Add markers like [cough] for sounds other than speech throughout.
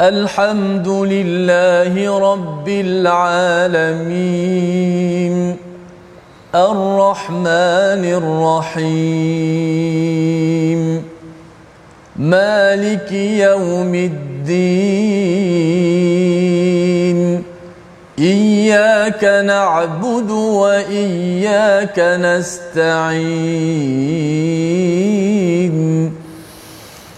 الحمد لله رب العالمين الرحمن الرحيم مالك يوم الدين إياك نعبد وإياك نستعين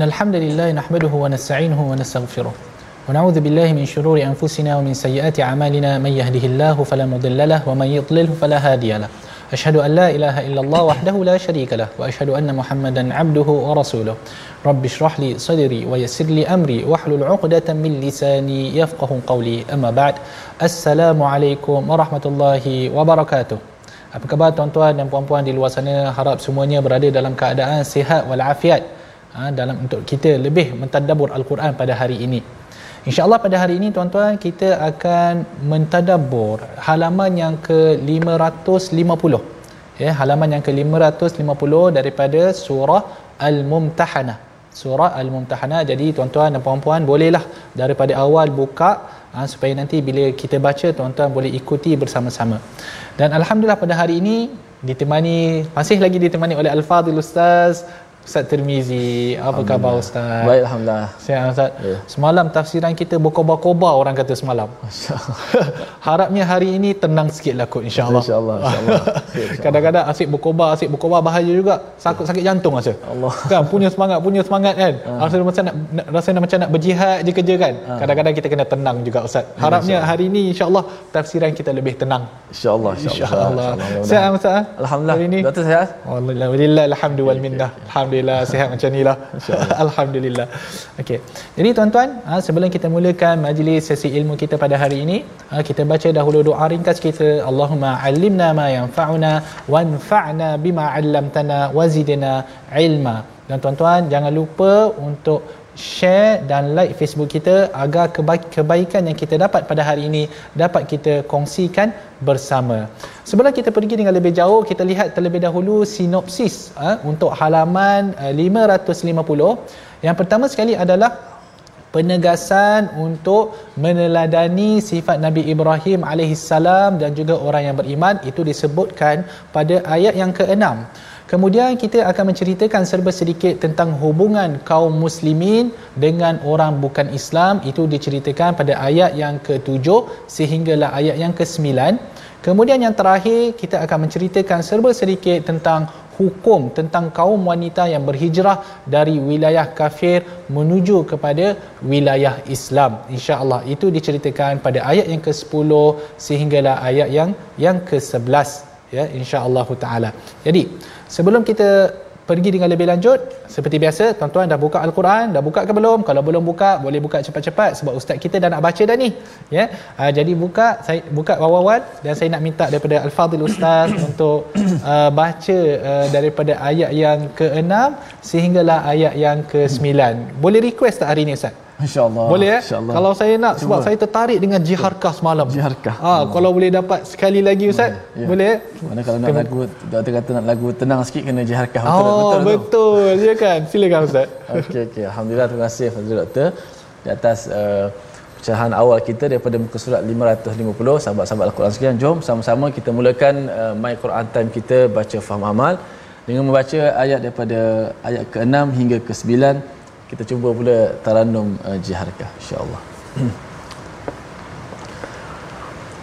إن الحمد لله نحمده ونستعينه ونستغفره ونعوذ بالله من شرور أنفسنا ومن سيئات أعمالنا من يهده الله فلا مضل له ومن يضلله فلا هادي له أشهد أن لا إله إلا الله وحده لا شريك له وأشهد أن محمدا عبده ورسوله رب اشرح لي صدري ويسر لي أمري واحلل عقدة من لساني يفقه قولي أما بعد السلام عليكم ورحمة الله وبركاته Apa khabar tuan-tuan dan puan-puan di luar sana? Harap semuanya berada dalam keadaan sihat walafiat. Ha, dalam untuk kita lebih mentadabbur Al-Quran pada hari ini. InsyaAllah pada hari ini tuan-tuan kita akan mentadabbur halaman yang ke-550. Ya, halaman yang ke-550 daripada surah Al-Mumtahanah. Surah Al-Mumtahanah. Jadi tuan-tuan dan puan-puan bolehlah daripada awal buka ha, supaya nanti bila kita baca tuan-tuan boleh ikuti bersama-sama. Dan alhamdulillah pada hari ini ditemani masih lagi ditemani oleh Al-Fadhil Ustaz Ustaz Tirmizi. Apa khabar Ustaz? Baik Alhamdulillah. Sihat Ustaz. Ya. Semalam tafsiran kita berkobar-kobar orang kata semalam. [laughs] Harapnya hari ini tenang sikitlah kot insya-Allah. InsyaAllah, insyaAllah. Insya [laughs] Kadang-kadang asyik berkobar, asyik berkobar bahaya juga. Sakit sakit jantung rasa. Allah. Kan punya semangat, punya semangat kan. Rasa macam nak, rasa macam nak berjihad je kerja kan. Kadang-kadang kita kena tenang juga Ustaz. Harapnya hari ini insya-Allah tafsiran kita lebih tenang. InsyaAllah. Insya-Allah. InsyaAllah. Sihat Ustaz? ah? Alhamdulillah. Hari ini. Doktor sihat? Alhamdulillah, alhamdulillah, alhamdulillah, alhamdulillah sihat macam ni lah. [laughs] alhamdulillah. Okey. Jadi tuan-tuan, ha, sebelum kita mulakan majlis sesi ilmu kita pada hari ini, ha, kita baca dahulu doa ringkas kita. Allahumma alimna ma yanfa'una wanfa'na bima 'allamtana wazidna ilma. Dan tuan-tuan jangan lupa untuk share dan like Facebook kita agar keba- kebaikan yang kita dapat pada hari ini dapat kita kongsikan bersama. Sebelum kita pergi dengan lebih jauh, kita lihat terlebih dahulu sinopsis uh, untuk halaman uh, 550. Yang pertama sekali adalah penegasan untuk meneladani sifat Nabi Ibrahim alaihissalam dan juga orang yang beriman itu disebutkan pada ayat yang ke-6. Kemudian kita akan menceritakan serba sedikit tentang hubungan kaum muslimin dengan orang bukan Islam itu diceritakan pada ayat yang ke-7 sehinggalah ayat yang ke-9. Kemudian yang terakhir kita akan menceritakan serba sedikit tentang hukum tentang kaum wanita yang berhijrah dari wilayah kafir menuju kepada wilayah Islam. Insya-Allah itu diceritakan pada ayat yang ke-10 sehinggalah ayat yang yang ke-11 ya insya-Allah taala. Jadi sebelum kita pergi dengan lebih lanjut seperti biasa tuan-tuan dah buka al-Quran dah buka ke belum? Kalau belum buka boleh buka cepat-cepat sebab ustaz kita dah nak baca dah ni. Ya uh, jadi buka saya buka awal-awal dan saya nak minta daripada al-fadil ustaz [coughs] untuk uh, baca uh, daripada ayat yang ke-6 sehinggalah ayat yang ke-9 boleh request tak hari ni ustaz InsyaAllah. boleh eh? InsyaAllah. Kalau saya nak sebab Cuba. saya tertarik dengan jiharkah semalam. Jiharkah. Ah, kalau boleh dapat sekali lagi ustaz, Ya. boleh? eh? Mana kalau nak lagu, doktor kata nak lagu tenang sikit kena jiharkah. Oh, betul, betul, betul. Ya kan? Silakan ustaz. Okey okey alhamdulillah terima kasih Fazil Doktor di atas uh, pecahan awal kita daripada muka surat 550 sahabat-sahabat Al-Quran sekalian jom sama-sama kita mulakan uh, My Quran Time kita baca faham amal dengan membaca ayat daripada ayat ke-6 hingga ke-9 kita cuba pula taranum uh, jiharkah insyaallah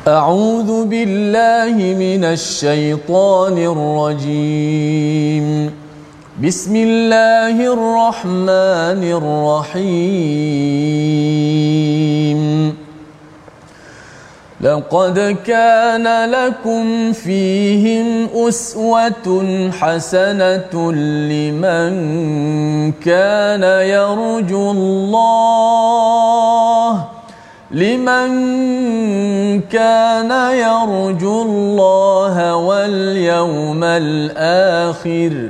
أعوذ بالله من الشيطان الرجيم بسم الله الرحمن الرحيم لقد كان لكم فيهم أسوة حسنة لمن كان يرجو الله لمن كان يرجو الله واليوم الآخر.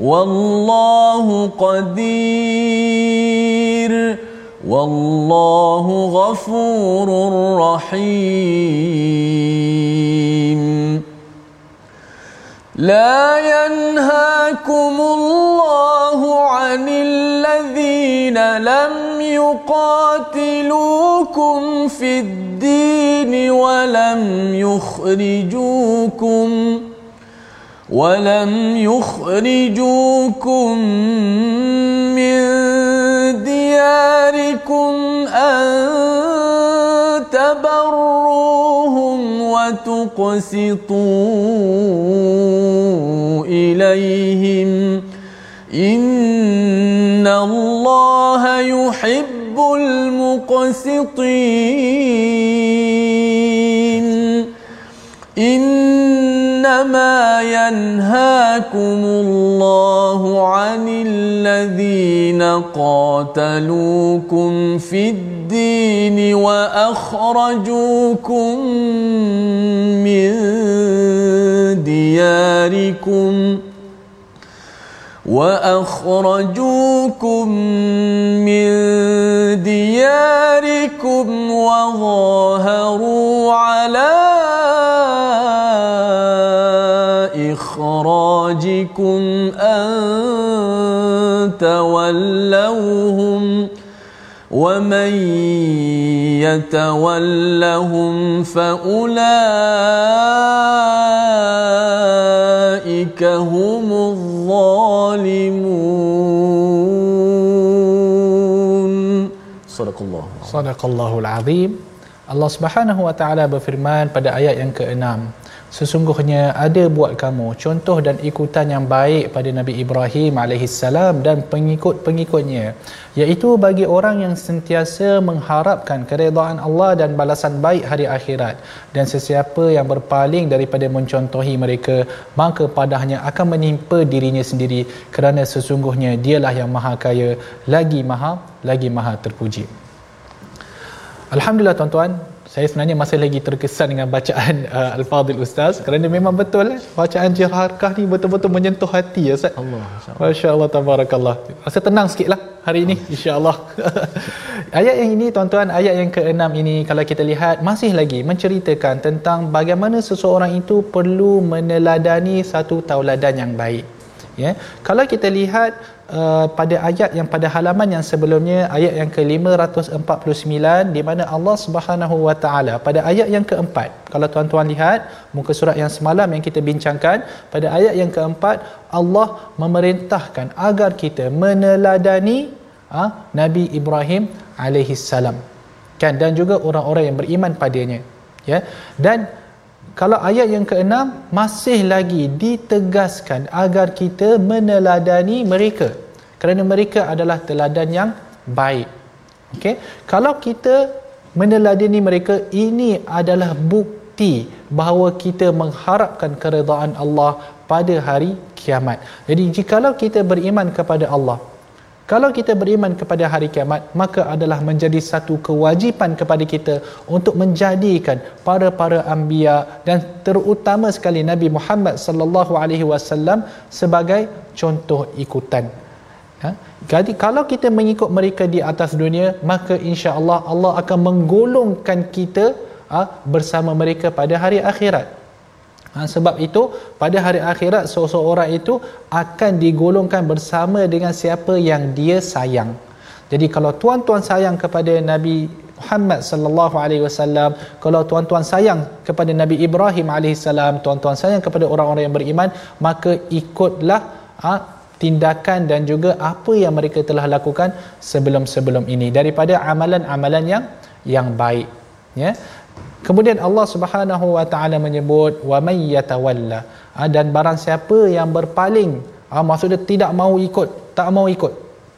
والله قدير والله غفور رحيم. لا ينهاكم الله عن الذين لم يقاتلوكم في الدين ولم يخرجوكم. ولم يخرجوكم من دياركم أن تبروهم وتقسطوا إليهم إن الله يحب المقسطين إنما ينهاكم الله عن الذين قاتلوكم في الدين وأخرجوكم من دياركم وأخرجوكم من دياركم وظاهروا على إخراجكم أن تولوهم ومن يتولهم فأولئك هم الظالمون صدق الله Sadaqallahul Azim. Allah Subhanahu Wa Taala berfirman pada ayat yang ke-6. Sesungguhnya ada buat kamu contoh dan ikutan yang baik pada Nabi Ibrahim alaihissalam dan pengikut-pengikutnya iaitu bagi orang yang sentiasa mengharapkan keredaan Allah dan balasan baik hari akhirat. Dan sesiapa yang berpaling daripada mencontohi mereka maka padahnya akan menimpa dirinya sendiri kerana sesungguhnya dialah yang maha kaya lagi maha lagi maha terpuji. Alhamdulillah tuan-tuan saya sebenarnya masih lagi terkesan dengan bacaan [laughs] uh, Al-Fadhil Ustaz kerana memang betul eh, bacaan Jiharkah ni betul-betul menyentuh hati ya Ustaz. Allah. Masya Allah, tabarakallah. Rasa tenang sikit lah hari ini, insyaAllah. [laughs] ayat yang ini, tuan-tuan, ayat yang ke-6 ini, kalau kita lihat, masih lagi menceritakan tentang bagaimana seseorang itu perlu meneladani satu tauladan yang baik. Ya, kalau kita lihat uh, pada ayat yang pada halaman yang sebelumnya ayat yang ke-549 di mana Allah Subhanahu Wa Taala pada ayat yang keempat kalau tuan-tuan lihat muka surat yang semalam yang kita bincangkan pada ayat yang keempat Allah memerintahkan agar kita meneladani uh, Nabi Ibrahim alaihi salam kan? Dan juga orang-orang yang beriman padanya. Ya? Dan kalau ayat yang keenam masih lagi ditegaskan agar kita meneladani mereka. Kerana mereka adalah teladan yang baik. Okey? Kalau kita meneladani mereka ini adalah bukti bahawa kita mengharapkan keredaan Allah pada hari kiamat. Jadi jikalau kita beriman kepada Allah kalau kita beriman kepada hari kiamat, maka adalah menjadi satu kewajipan kepada kita untuk menjadikan para-para anbiya dan terutama sekali Nabi Muhammad sallallahu alaihi wasallam sebagai contoh ikutan. Ha? Jadi kalau kita mengikut mereka di atas dunia, maka insya-Allah Allah akan menggolongkan kita ha, bersama mereka pada hari akhirat. Ha, sebab itu pada hari akhirat seseorang itu akan digolongkan bersama dengan siapa yang dia sayang. Jadi kalau tuan-tuan sayang kepada Nabi Muhammad sallallahu alaihi wasallam, kalau tuan-tuan sayang kepada Nabi Ibrahim alaihi salam, tuan-tuan sayang kepada orang-orang yang beriman, maka ikutlah ha, tindakan dan juga apa yang mereka telah lakukan sebelum-sebelum ini daripada amalan-amalan yang yang baik ya kemudian Allah Subhanahu wa taala menyebut wa may yatawalla. Ha, dan barang siapa yang berpaling ha, maksudnya tidak mau ikut tak mau ikut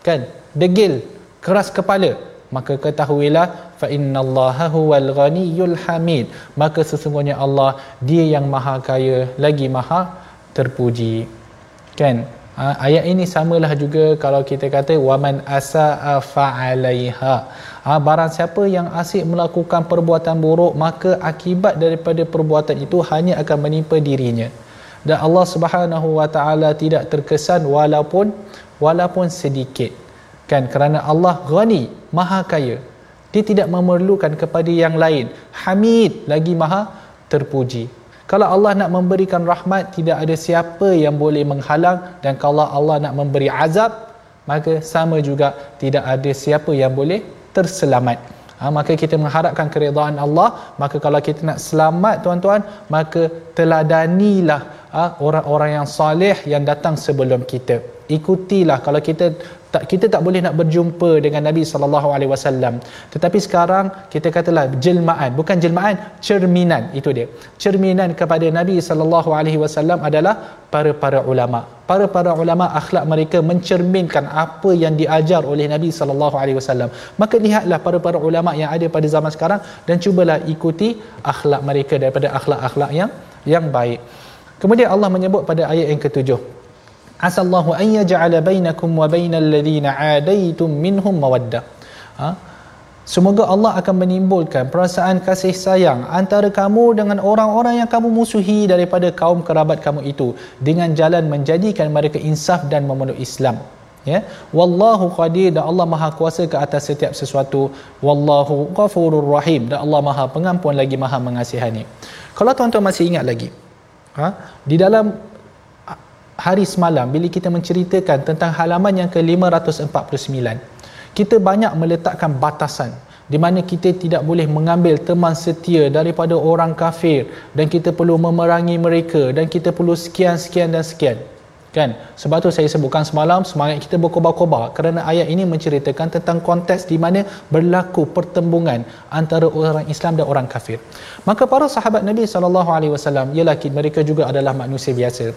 kan? Degil keras kepala maka ketahuilah fa innallaha huwal ghaniyyul hamid. Maka sesungguhnya Allah dia yang maha kaya lagi maha terpuji kan? Ha, ayat ini samalah juga kalau kita kata waman asaa fa'alaiha. Ha, barang siapa yang asyik melakukan perbuatan buruk maka akibat daripada perbuatan itu hanya akan menimpa dirinya. Dan Allah Subhanahu wa taala tidak terkesan walaupun walaupun sedikit. Kan kerana Allah ghani, maha kaya. Dia tidak memerlukan kepada yang lain. Hamid lagi maha terpuji. Kalau Allah nak memberikan rahmat tidak ada siapa yang boleh menghalang dan kalau Allah nak memberi azab maka sama juga tidak ada siapa yang boleh terselamat. Ha, maka kita mengharapkan keridhaan Allah maka kalau kita nak selamat tuan-tuan maka teladanilah ha, orang-orang yang soleh yang datang sebelum kita ikutilah. Kalau kita tak kita tak boleh nak berjumpa dengan Nabi sallallahu alaihi wasallam. Tetapi sekarang kita katalah jelmaan. Bukan jelmaan cerminan. Itu dia. Cerminan kepada Nabi sallallahu alaihi wasallam adalah para para ulama. Para para ulama akhlak mereka mencerminkan apa yang diajar oleh Nabi sallallahu alaihi wasallam. Maka lihatlah para para ulama yang ada pada zaman sekarang dan cubalah ikuti akhlak mereka daripada akhlak-akhlak yang yang baik. Kemudian Allah menyebut pada ayat yang ketujuh asallahu an yaj'ala bainakum wa bainal ladina adaitum minhum mawaddah. Ha? semoga Allah akan menimbulkan perasaan kasih sayang antara kamu dengan orang-orang yang kamu musuhi daripada kaum kerabat kamu itu dengan jalan menjadikan mereka insaf dan memeluk Islam. Ya? Wallahu qadir dan Allah maha kuasa ke atas setiap sesuatu. Wallahu ghafurur rahim dan Allah maha pengampun lagi maha mengasihani. Kalau tuan-tuan masih ingat lagi ha? Di dalam hari semalam bila kita menceritakan tentang halaman yang ke-549 kita banyak meletakkan batasan di mana kita tidak boleh mengambil teman setia daripada orang kafir dan kita perlu memerangi mereka dan kita perlu sekian sekian dan sekian. Kan? Sebab tu saya sebutkan semalam semangat kita berkobar-kobar kerana ayat ini menceritakan tentang konteks di mana berlaku pertembungan antara orang Islam dan orang kafir. Maka para sahabat Nabi sallallahu alaihi wasallam ialah mereka juga adalah manusia biasa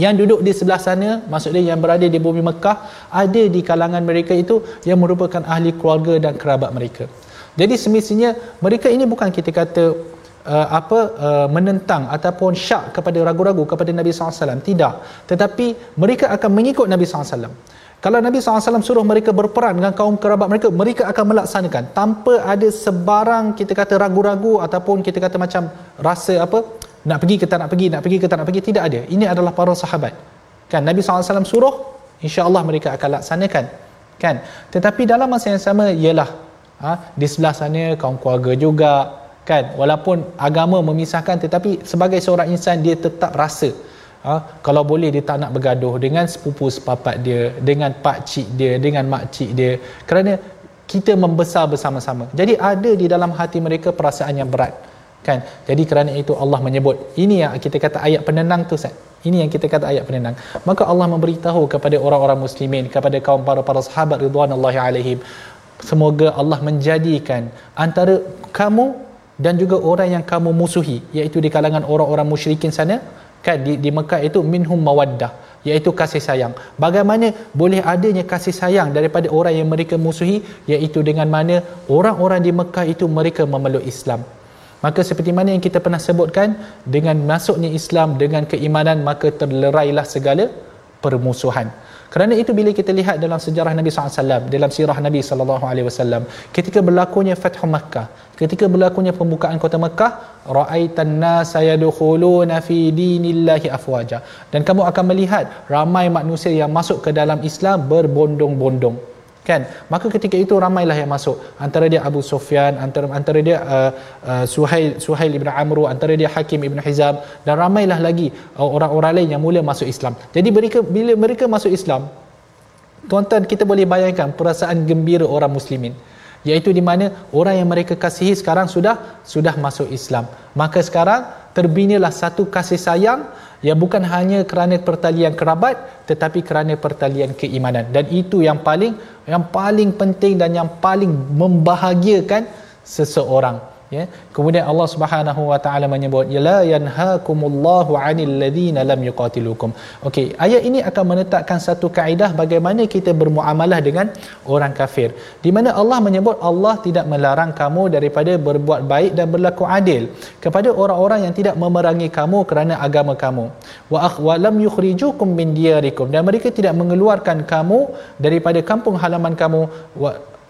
yang duduk di sebelah sana maksudnya yang berada di bumi Mekah ada di kalangan mereka itu yang merupakan ahli keluarga dan kerabat mereka. Jadi semestinya mereka ini bukan kita kata uh, apa uh, menentang ataupun syak kepada ragu-ragu kepada Nabi SAW tidak. Tetapi mereka akan mengikut Nabi SAW kalau Nabi SAW suruh mereka berperang dengan kaum kerabat mereka mereka akan melaksanakan. Tanpa ada sebarang kita kata ragu-ragu ataupun kita kata macam rasa apa nak pergi ke tak nak pergi nak pergi ke tak nak pergi tidak ada. Ini adalah para sahabat. Kan Nabi SAW suruh insya-Allah mereka akan laksanakan. Kan tetapi dalam masa yang sama ialah ha, di sebelah sana kaum keluarga juga. Kan walaupun agama memisahkan tetapi sebagai seorang insan dia tetap rasa ha, kalau boleh dia tak nak bergaduh dengan sepupu sepapat dia dengan pak cik dia dengan mak cik dia. Kerana kita membesar bersama-sama. Jadi ada di dalam hati mereka perasaan yang berat kan? Jadi kerana itu Allah menyebut ini yang kita kata ayat penenang tu Ustaz. Ini yang kita kata ayat penenang. Maka Allah memberitahu kepada orang-orang muslimin kepada kaum para para sahabat ridwanullahi alaihim semoga Allah menjadikan antara kamu dan juga orang yang kamu musuhi iaitu di kalangan orang-orang musyrikin sana kan di, di Mekah itu minhum mawaddah iaitu kasih sayang. Bagaimana boleh adanya kasih sayang daripada orang yang mereka musuhi iaitu dengan mana orang-orang di Mekah itu mereka memeluk Islam Maka seperti mana yang kita pernah sebutkan dengan masuknya Islam dengan keimanan maka terlerailah segala permusuhan. Kerana itu bila kita lihat dalam sejarah Nabi SAW, dalam sirah Nabi SAW, ketika berlakunya Fathu Makkah, ketika berlakunya pembukaan kota Makkah, ra'aitan nasa yadkhuluna fi dinillahi afwaja. Dan kamu akan melihat ramai manusia yang masuk ke dalam Islam berbondong-bondong. Kan? Maka ketika itu ramailah yang masuk. Antara dia Abu Sufyan antara antara dia uh, uh, Suhail Suhail ibn Amru antara dia Hakim ibn Hizam dan ramailah lagi uh, orang-orang lain yang mula masuk Islam. Jadi mereka bila mereka masuk Islam tuan-tuan kita boleh bayangkan perasaan gembira orang muslimin. Iaitu di mana orang yang mereka kasihi sekarang sudah sudah masuk Islam. Maka sekarang terbinalah satu kasih sayang yang bukan hanya kerana pertalian kerabat tetapi kerana pertalian keimanan. Dan itu yang paling yang paling penting dan yang paling membahagiakan seseorang ya. Kemudian Allah Subhanahu wa taala menyebut la yanhaakumullahu 'anil ladina lam yuqatilukum. Okey ayat ini akan menetapkan satu kaedah bagaimana kita bermuamalah dengan orang kafir. Di mana Allah menyebut Allah tidak melarang kamu daripada berbuat baik dan berlaku adil kepada orang-orang yang tidak memerangi kamu kerana agama kamu. Wa lam yukhrijukum min diyarikum. Dan mereka tidak mengeluarkan kamu daripada kampung halaman kamu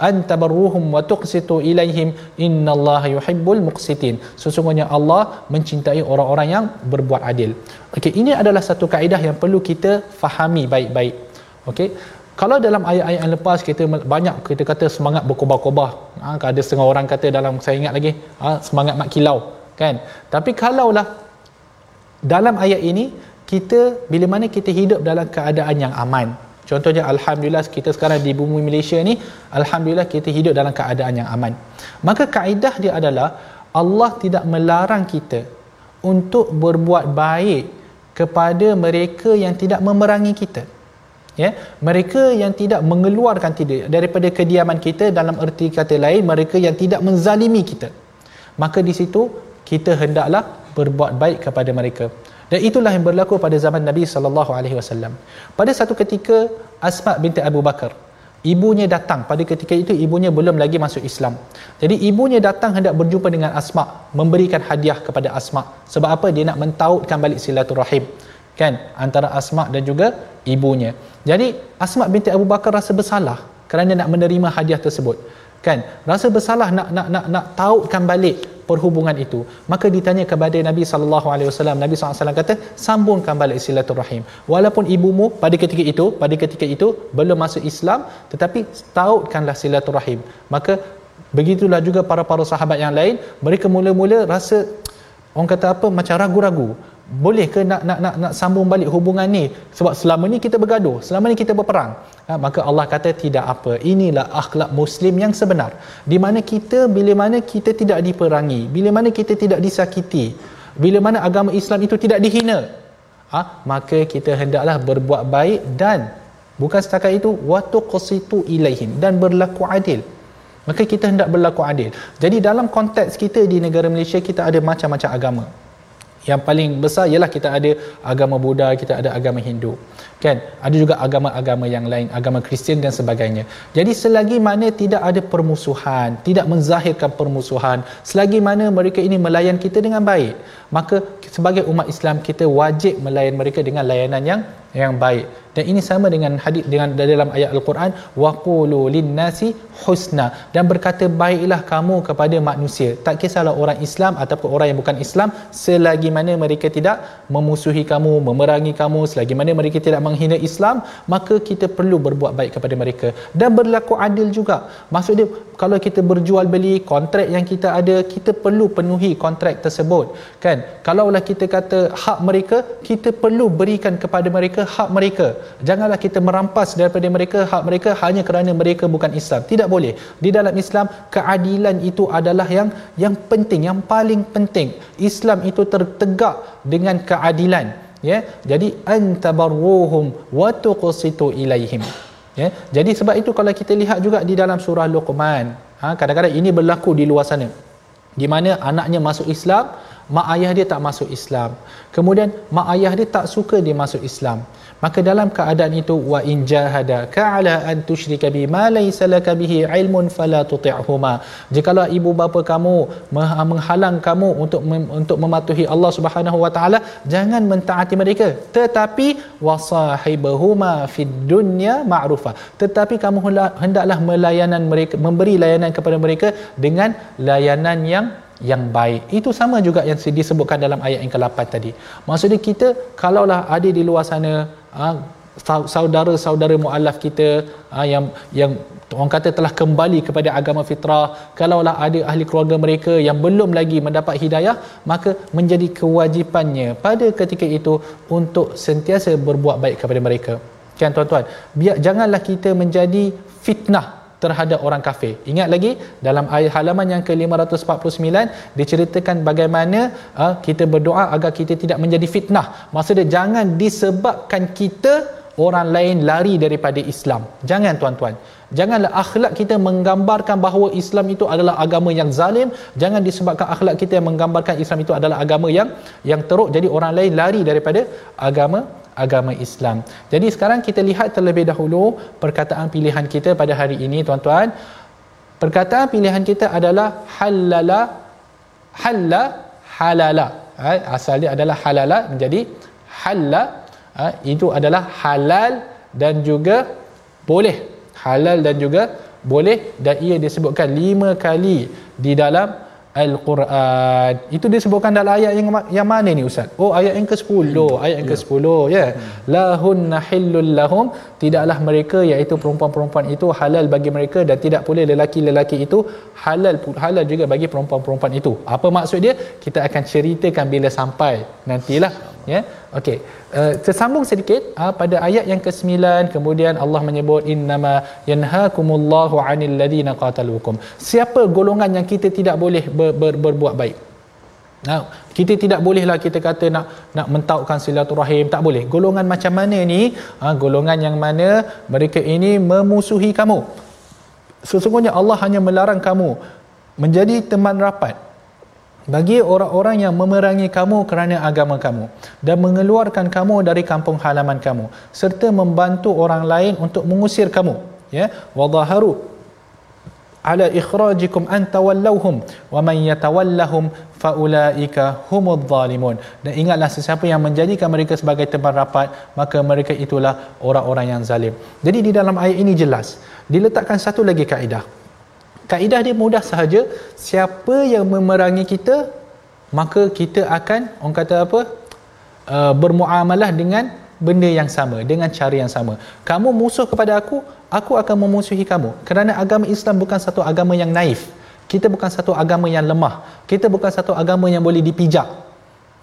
antabarruhum wa tuqsitu ilaihim. Innallaha yuhibbul muqsitin. Sesungguhnya Allah mencintai orang-orang yang berbuat adil. Okey ini adalah satu kaedah yang perlu kita fahami baik-baik. Okey kalau dalam ayat-ayat yang lepas kita banyak kita kata semangat berkobar-kobar ha, ada setengah orang kata dalam saya ingat lagi ha, semangat mak kilau kan? Tapi kalaulah dalam ayat ini kita bila mana kita hidup dalam keadaan yang aman Contohnya alhamdulillah kita sekarang di bumi Malaysia ni alhamdulillah kita hidup dalam keadaan yang aman. Maka kaedah dia adalah Allah tidak melarang kita untuk berbuat baik kepada mereka yang tidak memerangi kita. Ya, mereka yang tidak mengeluarkan tidak daripada kediaman kita dalam erti kata lain mereka yang tidak menzalimi kita. Maka di situ kita hendaklah berbuat baik kepada mereka. Dan itulah yang berlaku pada zaman Nabi sallallahu alaihi wasallam. Pada satu ketika Asma binti Abu Bakar, ibunya datang pada ketika itu ibunya belum lagi masuk Islam. Jadi ibunya datang hendak berjumpa dengan Asma, memberikan hadiah kepada Asma. Sebab apa? Dia nak mentautkan balik silaturahim kan antara Asma dan juga ibunya. Jadi Asma binti Abu Bakar rasa bersalah kerana nak menerima hadiah tersebut. Kan? Rasa bersalah nak nak nak nak tautkan balik perhubungan itu maka ditanya kepada Nabi sallallahu alaihi wasallam. Nabi SAW kata sambungkan balik silaturahim. Walaupun ibumu pada ketika itu pada ketika itu belum masuk Islam tetapi tautkanlah silaturahim. Maka begitulah juga para-para sahabat yang lain mereka mula-mula rasa orang kata apa macam ragu-ragu boleh ke nak nak nak nak sambung balik hubungan ni? Sebab selama ni kita bergaduh selama ni kita berperang ha, maka Allah kata tidak apa inilah akhlak muslim yang sebenar. Di mana kita bila mana kita tidak diperangi bila mana kita tidak disakiti bila mana agama Islam itu tidak dihina ha, maka kita hendaklah berbuat baik dan bukan setakat itu watu qasitu ilaihim dan berlaku adil. Maka kita hendak berlaku adil. Jadi dalam konteks kita di negara Malaysia kita ada macam-macam agama yang paling besar ialah kita ada agama Buddha, kita ada agama Hindu. Kan? Ada juga agama-agama yang lain, agama Kristian dan sebagainya. Jadi selagi mana tidak ada permusuhan, tidak menzahirkan permusuhan, selagi mana mereka ini melayan kita dengan baik, maka sebagai umat Islam kita wajib melayan mereka dengan layanan yang yang baik. Dan ini sama dengan hadis dengan dalam ayat al-Quran waqulu linnasi husna. Dan berkata baiklah kamu kepada manusia. Tak kisahlah orang Islam ataupun orang yang bukan Islam selagi mana mereka tidak memusuhi kamu memerangi kamu selagi mana mereka tidak menghina Islam maka kita perlu berbuat baik kepada mereka. Dan berlaku adil juga. Maksud dia kalau kita berjual beli kontrak yang kita ada kita perlu penuhi kontrak tersebut. Kan? Kalaulah kita kata hak mereka kita perlu berikan kepada mereka hak mereka. Janganlah kita merampas daripada mereka hak mereka hanya kerana mereka bukan Islam. Tidak boleh. Di dalam Islam keadilan itu adalah yang yang penting yang paling penting. Islam itu tertegak dengan keadilan. Ya? Jadi antabarruhum wa tuqsitu ilaihim. Ya? Jadi sebab itu kalau kita lihat juga di dalam surah luqman ha kadang-kadang ini berlaku di luar sana. Di mana anaknya masuk Islam mak ayah dia tak masuk Islam. Kemudian mak ayah dia tak suka dia masuk Islam. Maka dalam keadaan itu wa in jahadaka ala an tusyrika bima laysa laka bihi ilmun fala tuti'huma. Jikalau ibu bapa kamu menghalang kamu untuk untuk mematuhi Allah Subhanahu wa taala jangan mentaati mereka. Tetapi wasahibahuma fid dunya ma'rufa. Tetapi kamu hendaklah melayanan mereka memberi layanan kepada mereka dengan layanan yang yang baik. Itu sama juga yang disebutkan dalam ayat yang ke-8 tadi. Maksudnya kita kalaulah ada di luar sana ha, saudara-saudara mualaf kita uh, yang yang orang kata telah kembali kepada agama fitrah kalaulah ada ahli keluarga mereka yang belum lagi mendapat hidayah maka menjadi kewajipannya pada ketika itu untuk sentiasa berbuat baik kepada mereka kan tuan-tuan biar janganlah kita menjadi fitnah terhadap orang kafir. Ingat lagi dalam ayat halaman yang ke-549 diceritakan bagaimana uh, kita berdoa agar kita tidak menjadi fitnah. Maksudnya jangan disebabkan kita orang lain lari daripada Islam. Jangan tuan-tuan. Janganlah akhlak kita menggambarkan bahawa Islam itu adalah agama yang zalim. Jangan disebabkan akhlak kita yang menggambarkan Islam itu adalah agama yang yang teruk. Jadi orang lain lari daripada agama agama Islam. Jadi sekarang kita lihat terlebih dahulu perkataan pilihan kita pada hari ini tuan-tuan. Perkataan pilihan kita adalah halala halla halala. Ha, asalnya adalah halala menjadi halla ha, itu adalah halal dan juga boleh. Halal dan juga boleh dan ia disebutkan lima kali di dalam Al-Quran. Itu disebutkan dalam ayat yang yang mana ni ustaz? Oh ayat yang ke-10, hmm. ayat yang ke-10 ya. Yeah. Hmm. Lahun lahum, tidaklah mereka iaitu perempuan-perempuan itu halal bagi mereka dan tidak boleh lelaki-lelaki itu halal halal juga bagi perempuan-perempuan itu. Apa maksud dia? Kita akan ceritakan bila sampai nantilah ya. Okey. Uh, tersambung sedikit uh, pada ayat yang ke-9 kemudian Allah menyebut innama yanhaakumullahu 'anil ladina qataluukum. Siapa golongan yang kita tidak boleh ber, ber, berbuat baik? Nah, kita tidak bolehlah kita kata nak nak mentaukkan silaturahim, tak boleh. Golongan macam mana ni? Ha, golongan yang mana mereka ini memusuhi kamu. Sesungguhnya Allah hanya melarang kamu menjadi teman rapat bagi orang-orang yang memerangi kamu kerana agama kamu dan mengeluarkan kamu dari kampung halaman kamu serta membantu orang lain untuk mengusir kamu ya wadaharu ala ikhrajikum an tawallawhum wa man yatawallahum faulaika humudz zalimun. Dan ingatlah sesiapa yang menjadikan mereka sebagai teman rapat maka mereka itulah orang-orang yang zalim. Jadi di dalam ayat ini jelas diletakkan satu lagi kaedah kaedah dia mudah sahaja. Siapa yang memerangi kita maka kita akan orang kata apa uh, bermuamalah dengan benda yang sama dengan cara yang sama. Kamu musuh kepada aku aku akan memusuhi kamu. Kerana agama Islam bukan satu agama yang naif. Kita bukan satu agama yang lemah. Kita bukan satu agama yang boleh dipijak.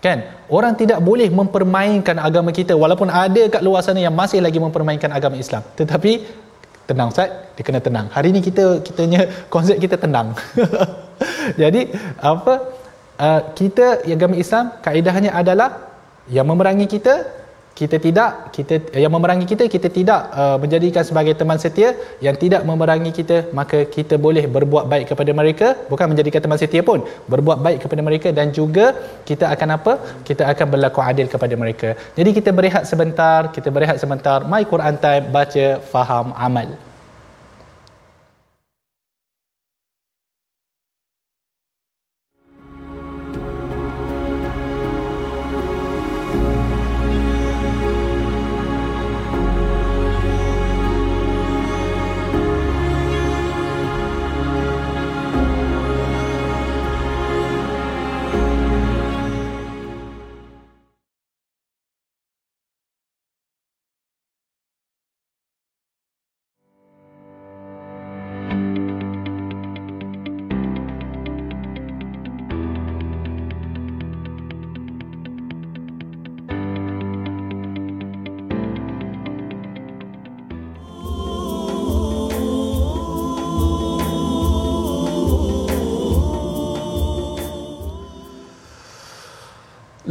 Kan? Orang tidak boleh mempermainkan agama kita walaupun ada kat luar sana yang masih lagi mempermainkan agama Islam. Tetapi tenang Ustaz. Dia kena tenang. Hari ni kita kitanya konsep kita tenang. [laughs] Jadi apa uh, kita agama Islam kaedahnya adalah yang memerangi kita kita tidak kita yang memerangi kita kita tidak uh, menjadikan sebagai teman setia. Yang tidak memerangi kita maka kita boleh berbuat baik kepada mereka. Bukan menjadikan teman setia pun berbuat baik kepada mereka dan juga kita akan apa? Kita akan berlaku adil kepada mereka. Jadi kita berehat sebentar kita berehat sebentar. My Quran time baca faham amal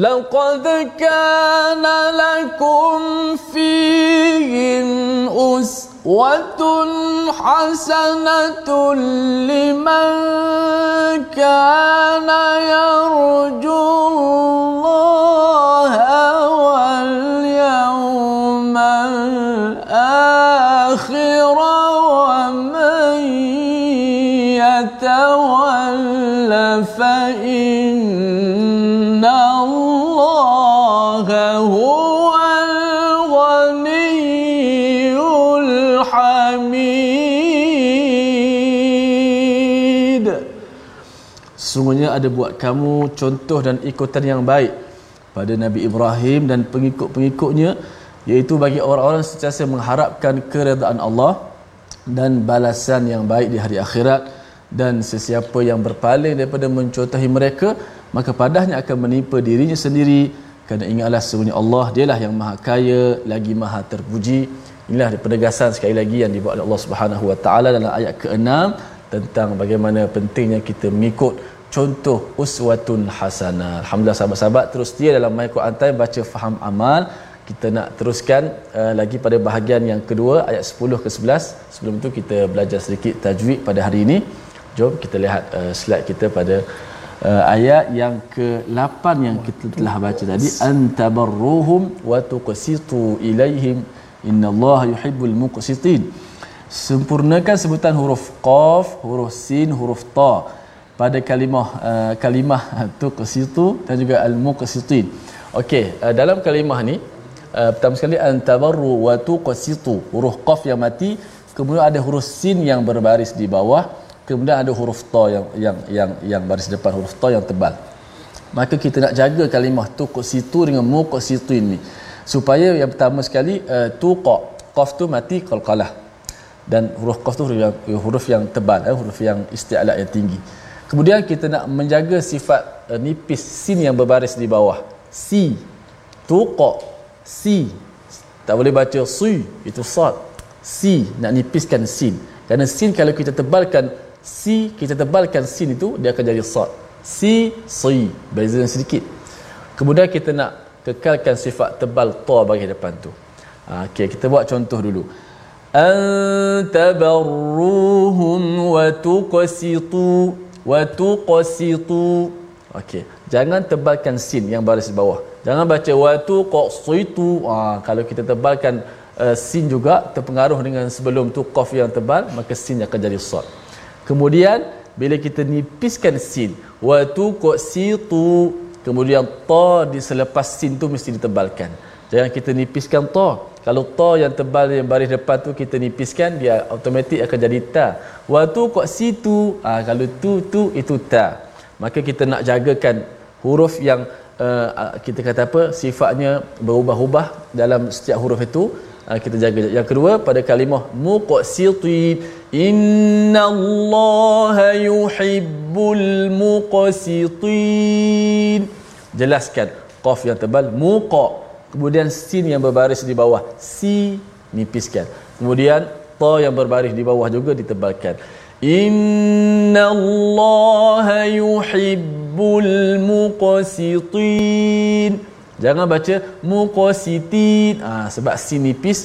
لقد كان لكم فيهم أسوة حسنة لمن كان يرجو sesungguhnya ada buat kamu contoh dan ikutan yang baik pada Nabi Ibrahim dan pengikut-pengikutnya iaitu bagi orang-orang sentiasa mengharapkan keredaan Allah dan balasan yang baik di hari akhirat. Dan sesiapa yang berpaling daripada mencontohi mereka maka padahnya akan menimpa dirinya sendiri kerana ingatlah sesungguhnya Allah dialah yang maha kaya lagi maha terpuji inilah penegasan sekali lagi yang dibuat oleh Allah Subhanahu Wa Taala dalam ayat ke-6 tentang bagaimana pentingnya kita mengikut contoh uswatun hasanah. Alhamdulillah sahabat-sahabat terus setia dalam My Quran Time baca faham amal. Kita nak teruskan uh, lagi pada bahagian yang kedua ayat 10 ke 11. Sebelum itu kita belajar sedikit tajwid pada hari ini. Jom kita lihat uh, slide kita pada uh, ayat yang ke-8 yang kita telah baca tadi antabarruhum wa tuqsitu ilaihim innallaha yuhibbul muqsitin. Sempurnakan sebutan huruf qaf, huruf sin, huruf ta pada kalimah uh, kalimah tuqsitu dan juga al-muqsitin. Okey, uh, dalam kalimah ni uh, pertama sekali antabarru wa tuqsitu huruf qaf yang mati, kemudian ada huruf sin yang berbaris di bawah, kemudian ada huruf ta yang yang yang yang baris depan huruf ta yang tebal. Maka kita nak jaga kalimah tuqsitu dengan muqsitu ini supaya yang pertama sekali uh, tuqa qaf tu mati qalqalah dan huruf qaf tu huruf yang, huruf yang tebal eh, huruf yang isti'la yang tinggi Kemudian kita nak menjaga sifat uh, nipis sin yang berbaris di bawah. Si. Tuqa. Si. Tak boleh baca si. Itu sad. Si. Nak nipiskan sin. Kerana sin kalau kita tebalkan si, kita tebalkan sin itu, dia akan jadi sad. Si. Si. Beza sedikit. Kemudian kita nak kekalkan sifat tebal ta bagi depan tu. Ha, okay, kita buat contoh dulu. Antabarruhum wa tuqsitu wa tuqsitu okey jangan tebalkan sin yang baris bawah jangan baca wa tuqsitu ha, kalau kita tebalkan uh, sin juga terpengaruh dengan sebelum tu qaf yang tebal maka sin akan jadi sad kemudian bila kita nipiskan sin wa tuqsitu kemudian ta di selepas sin tu mesti ditebalkan. Jangan kita nipiskan ta. Kalau ta yang tebal yang baris depan tu kita nipiskan dia automatik akan jadi ta. Kok situ ah kalau tu tu itu ta. Maka kita nak jagakan huruf yang uh, kita kata apa? Sifatnya berubah-ubah dalam setiap huruf itu kita jaga. Yang kedua pada kalimah muqsitin innallaha yuhibbul muqsitin jelaskan qaf yang tebal muqa. Kemudian sin yang berbaris di bawah si nipiskan. Kemudian ta yang berbaris di bawah juga ditebalkan innallaha yuhibbul muqsitin jangan baca muqsitin ah sebab sin nipis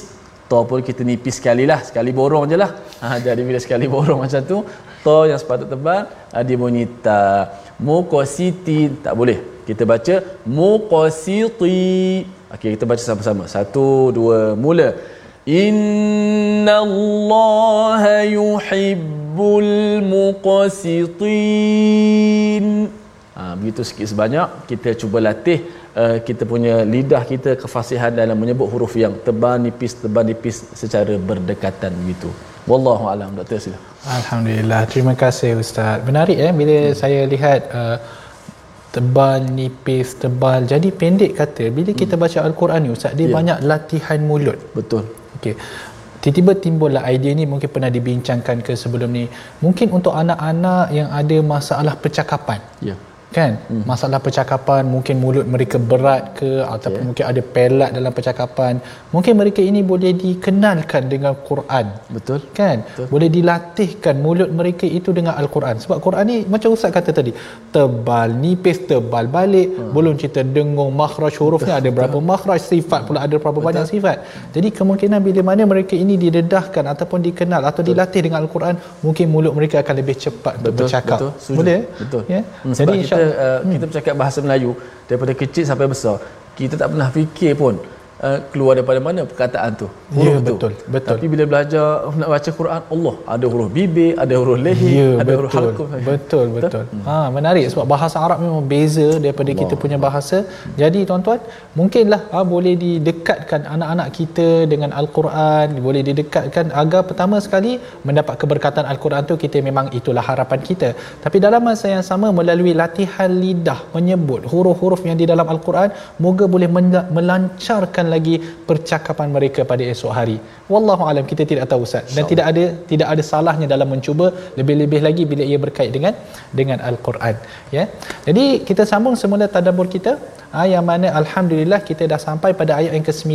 ta pun kita nipis sekali lah sekali borong je lah. Ha, jadi bila sekali borong macam tu ta yang sepatut tebal ha, dia bunyi ta. Muqsitin tak boleh. Kita baca muqsiti okey kita baca sama-sama. Satu dua mula. Innallaha yuhibbul muqsitin ha, begitu sikit sebanyak kita cuba latih uh, kita punya lidah kita kefasihan dalam menyebut huruf yang tebal nipis tebal nipis secara berdekatan begitu. Wallahu alam doktor sila. Alhamdulillah. Terima kasih ustaz. Menarik eh bila hmm. saya lihat uh, tebal nipis tebal jadi pendek kata bila hmm. kita baca al-Quran ni ustaz dia yeah. banyak latihan mulut. Betul. Okey. Tiba-tiba timbullah idea ni mungkin pernah dibincangkan ke sebelum ni. Mungkin untuk anak-anak yang ada masalah percakapan. Ya. yeah kan hmm. masalah percakapan mungkin mulut mereka berat ke ataupun mungkin ada pelat dalam percakapan mungkin mereka ini boleh dikenalkan dengan Quran betul kan betul. boleh dilatihkan mulut mereka itu dengan al-Quran sebab Quran ni macam ustaz kata tadi tebal nipis tebal balik hmm. belum cerita dengung makhraj hurufnya ada berapa makhraj sifat pula ada berapa betul. banyak sifat jadi kemungkinan bila mana mereka ini didedahkan ataupun dikenal atau betul. dilatih dengan al-Quran mungkin mulut mereka akan lebih cepat betul. untuk bercakap betul. boleh betul ya hmm, jadi insya uh, hmm. kita bercakap bahasa Melayu daripada kecil sampai besar kita tak pernah fikir pun uh, keluar daripada mana perkataan tu huruf ya, betul, tu betul tapi bila belajar nak baca Quran Allah ada huruf bibir ada huruf lehi ya, ada betul. huruf halqum betul betul, betul. Hmm. ha menarik sebab bahasa Arab memang beza daripada Allah. kita punya bahasa jadi tuan-tuan mungkinlah ha, boleh didekatkan anak-anak kita dengan al-Quran boleh didekatkan agar pertama sekali mendapat keberkatan al-Quran tu kita memang itulah harapan kita tapi dalam masa yang sama melalui latihan lidah menyebut huruf-huruf yang di dalam al-Quran moga boleh melancarkan meningkatkan lagi percakapan mereka pada esok hari. Wallahu alam kita tidak tahu ustaz. Dan tidak ada tidak ada salahnya dalam mencuba lebih-lebih lagi bila ia berkait dengan dengan al-Quran ya. Jadi kita sambung semula tadabbur kita ha, yang mana alhamdulillah kita dah sampai pada ayat yang ke-9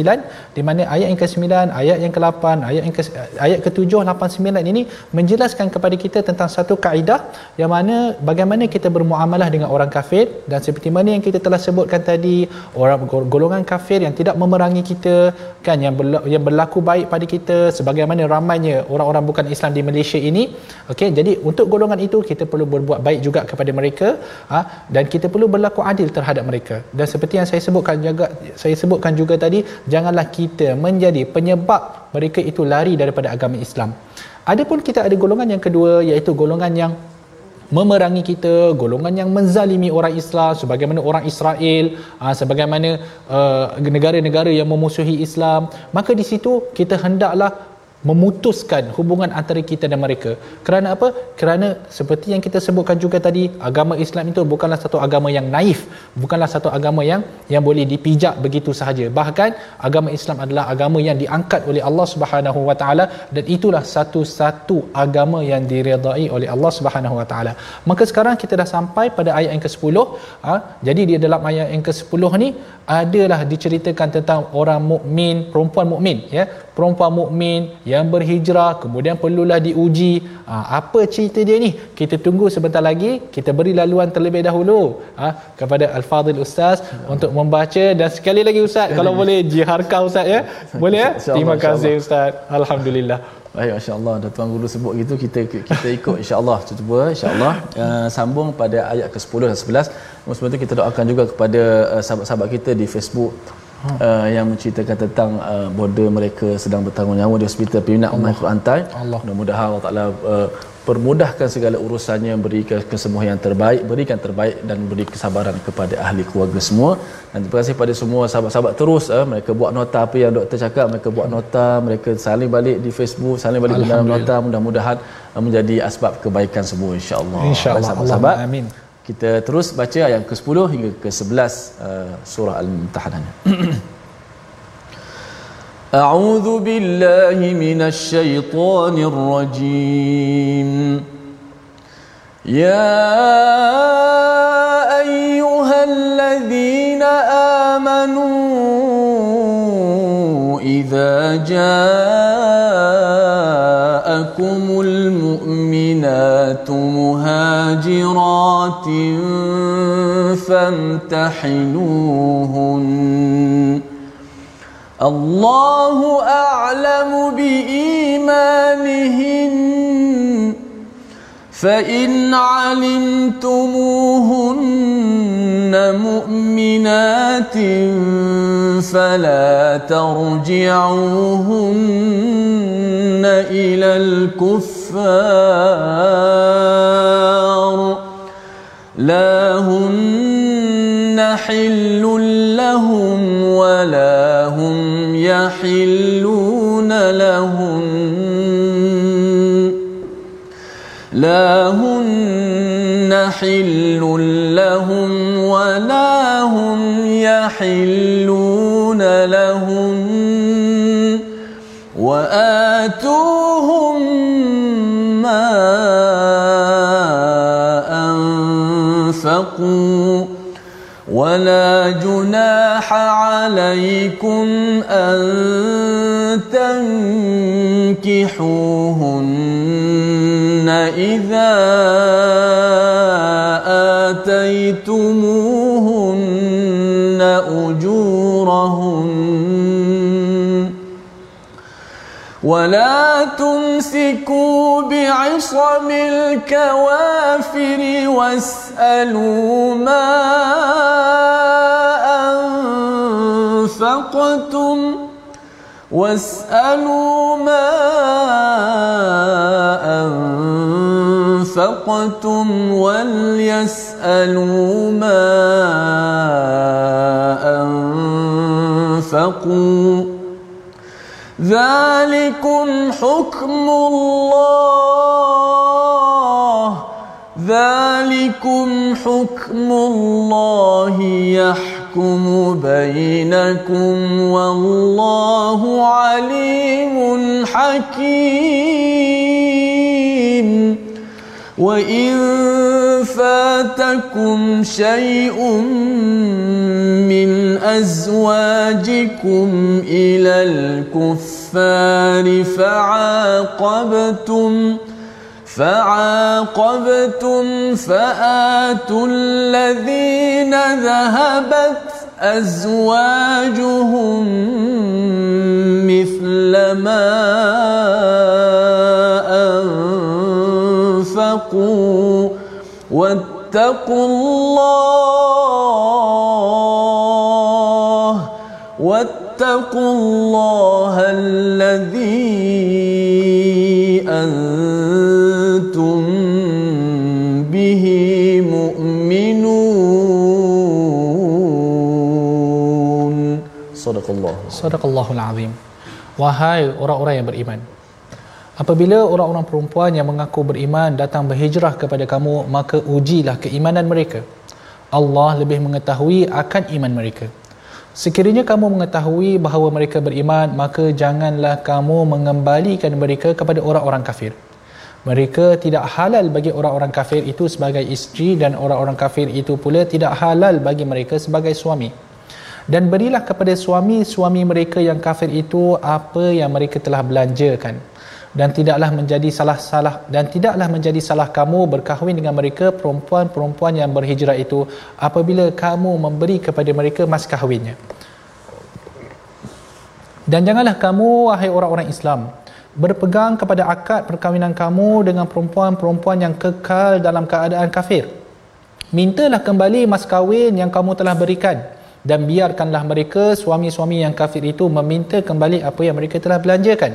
di mana ayat yang ke-9 ayat yang ke-8 ayat yang ke ayat ke-7 8 9 ini menjelaskan kepada kita tentang satu kaedah yang mana bagaimana kita bermuamalah dengan orang kafir. Dan seperti mana yang kita telah sebutkan tadi orang golongan kafir yang tidak memerangi kita kan yang yang berlaku baik pada kita sebagaimana ramainya orang-orang bukan Islam di Malaysia ini. Okey jadi untuk golongan itu kita perlu berbuat baik juga kepada mereka ha, dan kita perlu berlaku adil terhadap mereka. Dan seperti yang saya sebutkan juga saya sebutkan juga tadi janganlah kita menjadi penyebab mereka itu lari daripada agama Islam. Adapun kita ada golongan yang kedua iaitu golongan yang memerangi kita golongan yang menzalimi orang Islam sebagaimana orang Israel aa, sebagaimana uh, negara-negara yang memusuhi Islam maka di situ kita hendaklah memutuskan hubungan antara kita dan mereka. Kerana apa? Kerana seperti yang kita sebutkan juga tadi, agama Islam itu bukanlah satu agama yang naif, bukanlah satu agama yang yang boleh dipijak begitu sahaja. Bahkan agama Islam adalah agama yang diangkat oleh Allah Subhanahu Wa Taala dan itulah satu-satu agama yang diredai oleh Allah Subhanahu Wa Taala. Maka sekarang kita dah sampai pada ayat yang ke-10. Ha? Jadi di dalam ayat yang ke-10 ni adalah diceritakan tentang orang mukmin, perempuan mukmin ya. Perempuan mukmin yang berhijrah kemudian perlulah diuji ha, apa cerita dia ni kita tunggu sebentar lagi kita beri laluan terlebih dahulu ha, kepada Al-Fadhil Ustaz ya. untuk membaca dan sekali lagi Ustaz kalau boleh jiharkah Ustaz ya boleh ya terima kasih Ustaz Alhamdulillah Baik, Masya Allah. Dah Tuan Guru sebut gitu, kita kita ikut insya Allah. Cuba insya Allah. Uh, sambung pada ayat ke-10 dan 11. Sebab itu kita doakan juga kepada uh, sahabat-sahabat kita di Facebook uh, yang menceritakan tentang uh, border mereka sedang bertanggung nyawa di hospital peminat Umar Quran Time. Allah. Mudah-mudahan Allah Taala uh, permudahkan segala urusannya berikan kesemua yang terbaik berikan terbaik dan beri kesabaran kepada ahli keluarga semua. Dan terima kasih pada semua sahabat-sahabat terus uh, mereka buat nota apa yang doktor cakap mereka buat nota mereka saling balik di Facebook saling balik dalam nota. Mudah-mudahan uh, menjadi asbab kebaikan semua insya-Allah insyaallah sahabat-sahabat. Amin kita terus baca ayat ke-10 hingga ke-11 uh, surah Al-Mumtahanah. [clears throat] أعوذ بالله من الشيطان الرجيم يا أيها الذين آمنوا إذا جاءكم المؤمنات مهاجرات فامتحنوهن. الله أعلم بإيمانهن. فإن علمتموهن مؤمنات فلا ترجعوهن. إلى الكفار. لا هن حل لهم ولا هم يحلون لهم لا هن حل لهم ولا هم يحلون لهم وآتوهم ما أنفقوا ولا جناح عليكم أن تنكحوهن إذا آتيتموهن أجورهن ولا تمسكوا بعصم الكوافر واسألوا ما أنفقتم واسألوا ما أنفقتم وليسألوا ما أنفقوا ذلكم حكم الله ذلكم حكم الله يحكم بينكم والله عليم حكيم وإن فاتكم شيء من أزواجكم إلى الكفار فعاقبتم فعاقبتم فآتوا الذين ذهبت أزواجهم أنفقوا واتقوا الله واتقوا الله الذي أنتم به مؤمنون صدق الله Sadaqallahul azim. Wahai orang-orang yang beriman. Apabila orang-orang perempuan yang mengaku beriman datang berhijrah kepada kamu, maka ujilah keimanan mereka. Allah lebih mengetahui akan iman mereka. Sekiranya kamu mengetahui bahawa mereka beriman, maka janganlah kamu mengembalikan mereka kepada orang-orang kafir. Mereka tidak halal bagi orang-orang kafir itu sebagai isteri dan orang-orang kafir itu pula tidak halal bagi mereka sebagai suami. Dan berilah kepada suami-suami mereka yang kafir itu apa yang mereka telah belanjakan. Dan tidaklah menjadi salah-salah dan tidaklah menjadi salah kamu berkahwin dengan mereka perempuan-perempuan yang berhijrah itu apabila kamu memberi kepada mereka mas kahwinnya. Dan janganlah kamu wahai orang-orang Islam berpegang kepada akad perkahwinan kamu dengan perempuan-perempuan yang kekal dalam keadaan kafir. Mintalah kembali mas kahwin yang kamu telah berikan dan biarkanlah mereka suami-suami yang kafir itu meminta kembali apa yang mereka telah belanjakan.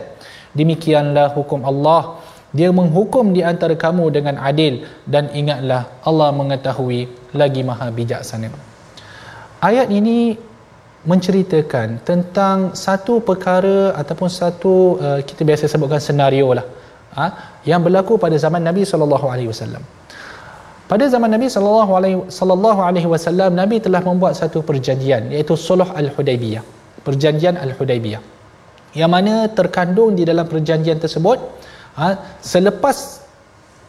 Demikianlah hukum Allah. Dia menghukum di antara kamu dengan adil dan ingatlah Allah mengetahui lagi maha bijaksana. Ayat ini menceritakan tentang satu perkara ataupun satu uh, kita biasa sebutkan senario lah ha, yang berlaku pada zaman Nabi sallallahu alaihi wasallam. Pada zaman Nabi sallallahu alaihi sallallahu alaihi wasallam Nabi telah membuat satu perjanjian iaitu Sulh Al-Hudaibiyah. Perjanjian Al-Hudaibiyah. Yang mana terkandung di dalam perjanjian tersebut ha, selepas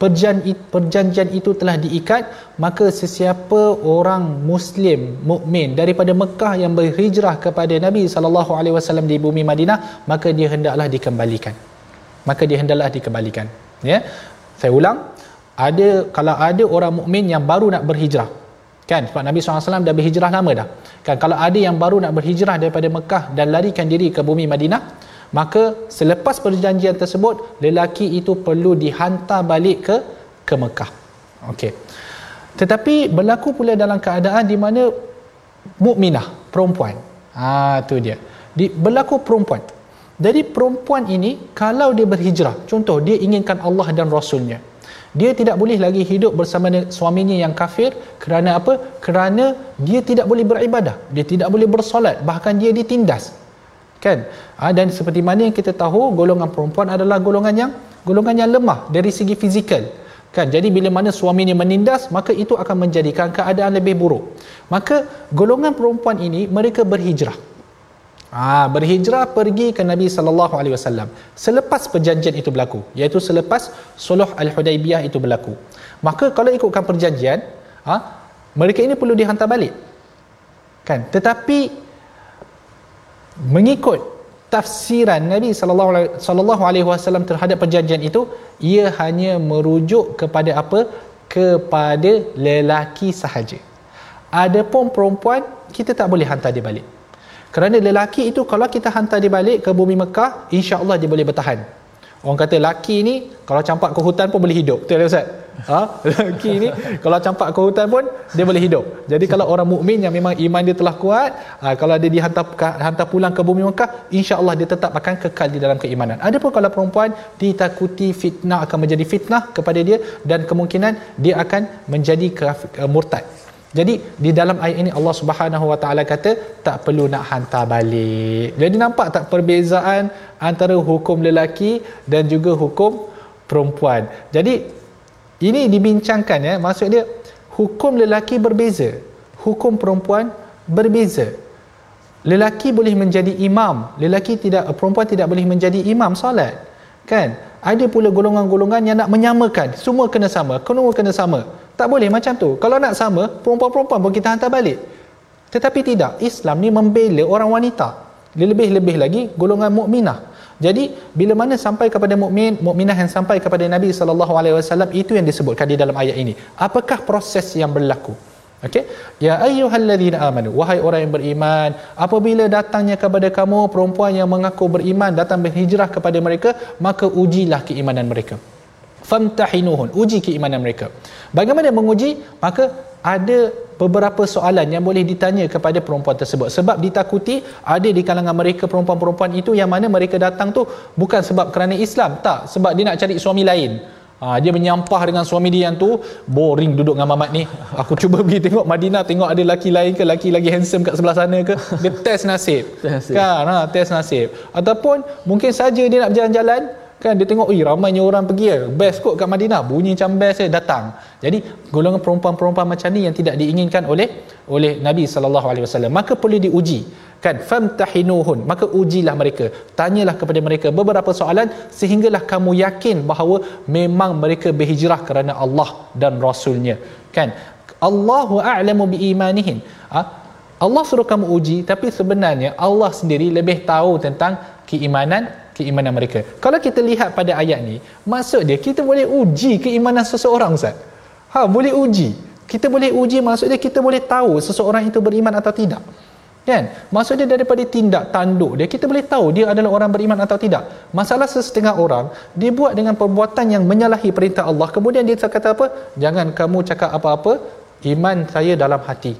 perjan, perjanjian itu telah diikat maka sesiapa orang muslim mukmin daripada Mekah yang berhijrah kepada Nabi sallallahu alaihi wasallam di bumi Madinah maka dia hendaklah dikembalikan. Maka dia hendaklah dikembalikan. Ya? Saya ulang. Ada kalau ada orang mukmin yang baru nak berhijrah kan? Sebab Nabi SAW dah berhijrah lama dah. Kan? Kalau ada yang baru nak berhijrah daripada Mekah dan larikan diri ke bumi Madinah maka selepas perjanjian tersebut lelaki itu perlu dihantar balik ke ke Mekah. Okey. Tetapi berlaku pula dalam keadaan di mana mukminah perempuan. Ah tu dia. Di, berlaku perempuan. Jadi perempuan ini kalau dia berhijrah contoh dia inginkan Allah dan Rasulnya dia tidak boleh lagi hidup bersama suaminya yang kafir kerana apa? Kerana dia tidak boleh beribadah dia tidak boleh bersolat bahkan dia ditindas. Kan? Ha, dan seperti mana yang kita tahu golongan perempuan adalah golongan yang golongan yang lemah dari segi fizikal. Kan? Jadi bila mana suaminya menindas maka itu akan menjadikan keadaan lebih buruk. Maka golongan perempuan ini mereka berhijrah Ah berhijrah pergi ke Nabi sallallahu alaihi wasallam selepas perjanjian itu berlaku iaitu selepas Suluh Al-Hudaibiyah itu berlaku. Maka kalau ikutkan perjanjian, ha, mereka ini perlu dihantar balik. Kan? Tetapi mengikut tafsiran Nabi sallallahu alaihi wasallam terhadap perjanjian itu ia hanya merujuk kepada apa kepada lelaki sahaja adapun perempuan kita tak boleh hantar dia balik kerana lelaki itu kalau kita hantar dia balik ke bumi Mekah insya-Allah dia boleh bertahan Orang kata laki ni kalau campak ke hutan pun boleh hidup. Betul tak Ustaz? Ha? [laughs] Laki ni kalau campak ke hutan pun dia boleh hidup. Jadi kalau orang mukmin yang memang iman dia telah kuat, ha, kalau dia dihantar hantar pulang ke bumi Mekah, insya-Allah dia tetap akan kekal di dalam keimanan. Adapun kalau perempuan ditakuti fitnah akan menjadi fitnah kepada dia dan kemungkinan dia akan menjadi murtad. Jadi di dalam ayat ini Allah Subhanahu Wa Taala kata tak perlu nak hantar balik. Jadi nampak tak perbezaan antara hukum lelaki dan juga hukum perempuan. Jadi ini dibincangkan ya, maksud dia hukum lelaki berbeza, hukum perempuan berbeza lelaki boleh menjadi imam lelaki tidak perempuan tidak boleh menjadi imam solat kan ada pula golongan-golongan yang nak menyamakan semua kena sama semua kena sama tak boleh macam tu. Kalau nak sama perempuan-perempuan pun kita hantar balik. Tetapi tidak Islam ni membela orang wanita. Lebih-lebih lagi golongan mukminah. Jadi bila mana sampai kepada mukmin mukminah yang sampai kepada Nabi sallallahu alaihi wasallam itu yang disebutkan di dalam ayat ini. Apakah proses yang berlaku? Okey. Ya ayyuhalladzina amanu wahai orang yang beriman apabila datangnya kepada kamu perempuan yang mengaku beriman datang berhijrah kepada mereka maka ujilah keimanan mereka. Famtahinuhun uji keimanan mereka. Bagaimana menguji? Maka ada beberapa soalan yang boleh ditanya kepada perempuan tersebut. Sebab ditakuti ada di kalangan mereka perempuan-perempuan itu yang mana mereka datang tu bukan sebab kerana Islam. Tak sebab dia nak cari suami lain. Ha, dia menyampah dengan suami dia yang tu boring duduk dengan mamat ni. Aku cuba pergi tengok Madinah tengok ada lelaki lain ke lelaki lagi handsome kat sebelah sana ke. Dia test nasib. Kan? Ha, test nasib. Ataupun mungkin saja dia nak berjalan-jalan kan dia tengok ih ramainya orang pergi ya. best kot kat Madinah bunyi macam best ya. datang jadi golongan perempuan-perempuan macam ni yang tidak diinginkan oleh oleh Nabi wasallam maka perlu diuji kan famtahinuhun maka ujilah mereka tanyalah kepada mereka beberapa soalan sehinggalah kamu yakin bahawa memang mereka berhijrah kerana Allah dan rasulnya kan Allahu a'lamu biimanihin ha? Allah suruh kamu uji tapi sebenarnya Allah sendiri lebih tahu tentang keimanan keimanan mereka. Kalau kita lihat pada ayat ni, maksud dia kita boleh uji keimanan seseorang Ustaz. Ha, boleh uji. Kita boleh uji maksudnya kita boleh tahu seseorang itu beriman atau tidak. Kan? Maksud dia daripada tindak tanduk dia kita boleh tahu dia adalah orang beriman atau tidak. Masalah sesetengah orang dia buat dengan perbuatan yang menyalahi perintah Allah. Kemudian dia kata apa? Jangan kamu cakap apa-apa, iman saya dalam hati.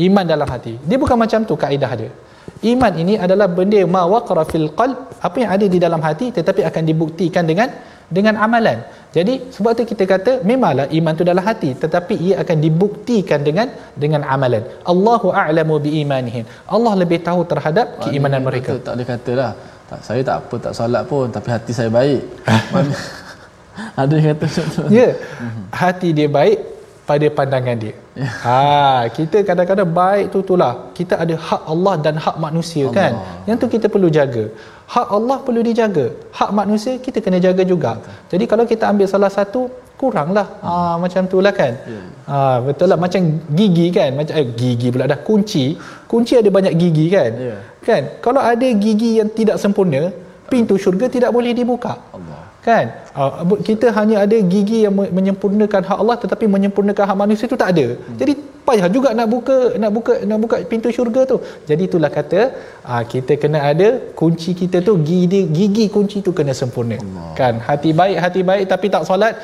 Iman dalam hati. Dia bukan macam tu kaedah dia. Iman ini adalah benda ma waqara fil qalb, apa yang ada di dalam hati tetapi akan dibuktikan dengan dengan amalan. Jadi sebab tu kita kata memanglah iman tu dalam hati tetapi ia akan dibuktikan dengan dengan amalan. Allahu a'lamu bi imanihim. Allah lebih tahu terhadap keimanan mereka. Tak boleh katalah. Tak saya tak apa tak solat pun tapi hati saya baik. [laughs] [laughs] ada yang kata. Ya. Hati dia baik pada pandangan dia. Ya. Ha, kita kadang-kadang baik tu itulah. Kita ada hak Allah dan hak manusia Allah. kan. Yang tu kita perlu jaga. Hak Allah perlu dijaga. Hak manusia kita kena jaga juga. Jadi kalau kita ambil salah satu kuranglah. Ha, macam itulah kan. Ya. Ha, betul lah macam gigi kan. Macam eh, gigi pula dah kunci. Kunci ada banyak gigi kan. Ya. Kan? Kalau ada gigi yang tidak sempurna, pintu syurga tidak boleh dibuka. Allah kan? Uh, kita hanya ada gigi yang menyempurnakan hak Allah tetapi menyempurnakan hak manusia itu tak ada. Hmm. jadi payah juga nak buka nak buka nak buka pintu syurga tu. Jadi itulah kata uh, kita kena ada kunci kita tu gigi gigi kunci tu kena sempurna. Allah. kan? Hati baik hati baik tapi tak solat